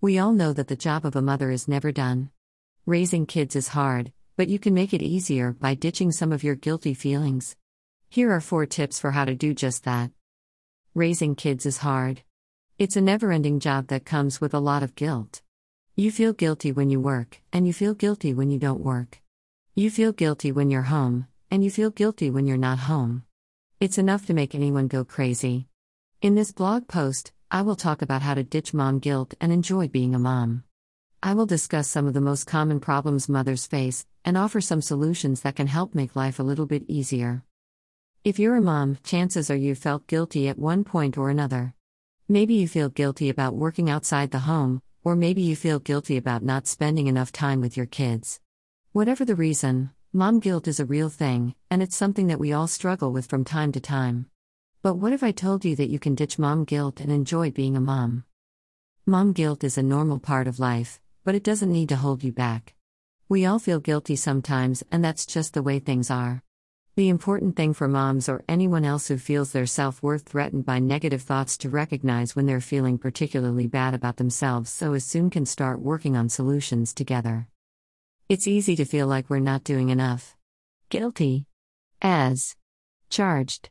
We all know that the job of a mother is never done. Raising kids is hard, but you can make it easier by ditching some of your guilty feelings. Here are four tips for how to do just that. Raising kids is hard. It's a never ending job that comes with a lot of guilt. You feel guilty when you work, and you feel guilty when you don't work. You feel guilty when you're home, and you feel guilty when you're not home. It's enough to make anyone go crazy. In this blog post, I will talk about how to ditch mom guilt and enjoy being a mom. I will discuss some of the most common problems mothers face and offer some solutions that can help make life a little bit easier. If you're a mom, chances are you felt guilty at one point or another. Maybe you feel guilty about working outside the home, or maybe you feel guilty about not spending enough time with your kids. Whatever the reason, mom guilt is a real thing, and it's something that we all struggle with from time to time. But what if I told you that you can ditch mom guilt and enjoy being a mom? Mom guilt is a normal part of life, but it doesn't need to hold you back. We all feel guilty sometimes, and that's just the way things are. The important thing for moms or anyone else who feels their self worth threatened by negative thoughts to recognize when they're feeling particularly bad about themselves so as soon can start working on solutions together. It's easy to feel like we're not doing enough. Guilty. As. Charged.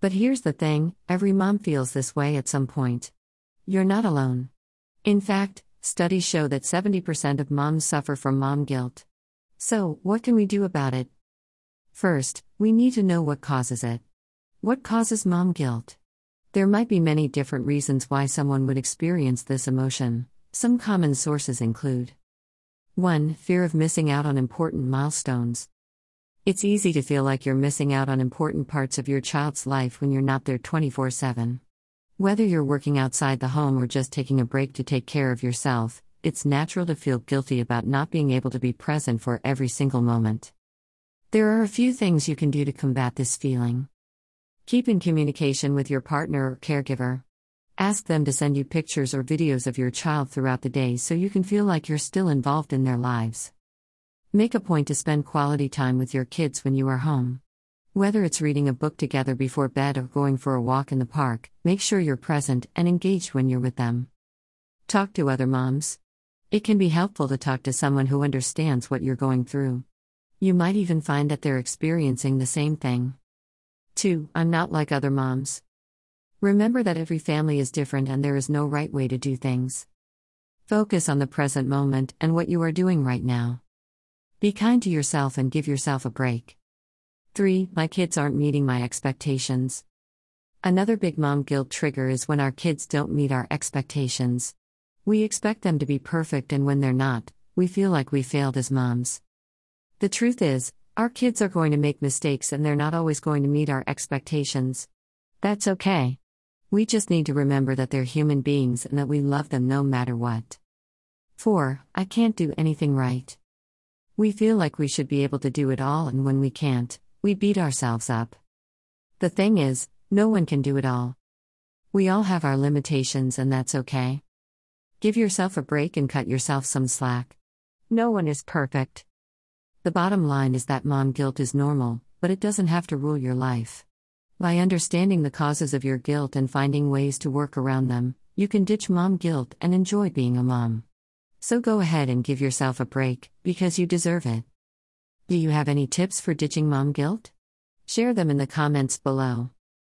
But here's the thing every mom feels this way at some point. You're not alone. In fact, studies show that 70% of moms suffer from mom guilt. So, what can we do about it? First, we need to know what causes it. What causes mom guilt? There might be many different reasons why someone would experience this emotion. Some common sources include 1. Fear of missing out on important milestones. It's easy to feel like you're missing out on important parts of your child's life when you're not there 24 7. Whether you're working outside the home or just taking a break to take care of yourself, it's natural to feel guilty about not being able to be present for every single moment. There are a few things you can do to combat this feeling. Keep in communication with your partner or caregiver. Ask them to send you pictures or videos of your child throughout the day so you can feel like you're still involved in their lives. Make a point to spend quality time with your kids when you are home. Whether it's reading a book together before bed or going for a walk in the park, make sure you're present and engaged when you're with them. Talk to other moms. It can be helpful to talk to someone who understands what you're going through. You might even find that they're experiencing the same thing. 2. I'm not like other moms. Remember that every family is different and there is no right way to do things. Focus on the present moment and what you are doing right now. Be kind to yourself and give yourself a break. 3. My kids aren't meeting my expectations. Another big mom guilt trigger is when our kids don't meet our expectations. We expect them to be perfect, and when they're not, we feel like we failed as moms. The truth is, our kids are going to make mistakes and they're not always going to meet our expectations. That's okay. We just need to remember that they're human beings and that we love them no matter what. 4. I can't do anything right. We feel like we should be able to do it all, and when we can't, we beat ourselves up. The thing is, no one can do it all. We all have our limitations, and that's okay. Give yourself a break and cut yourself some slack. No one is perfect. The bottom line is that mom guilt is normal, but it doesn't have to rule your life. By understanding the causes of your guilt and finding ways to work around them, you can ditch mom guilt and enjoy being a mom. So go ahead and give yourself a break, because you deserve it. Do you have any tips for ditching mom guilt? Share them in the comments below.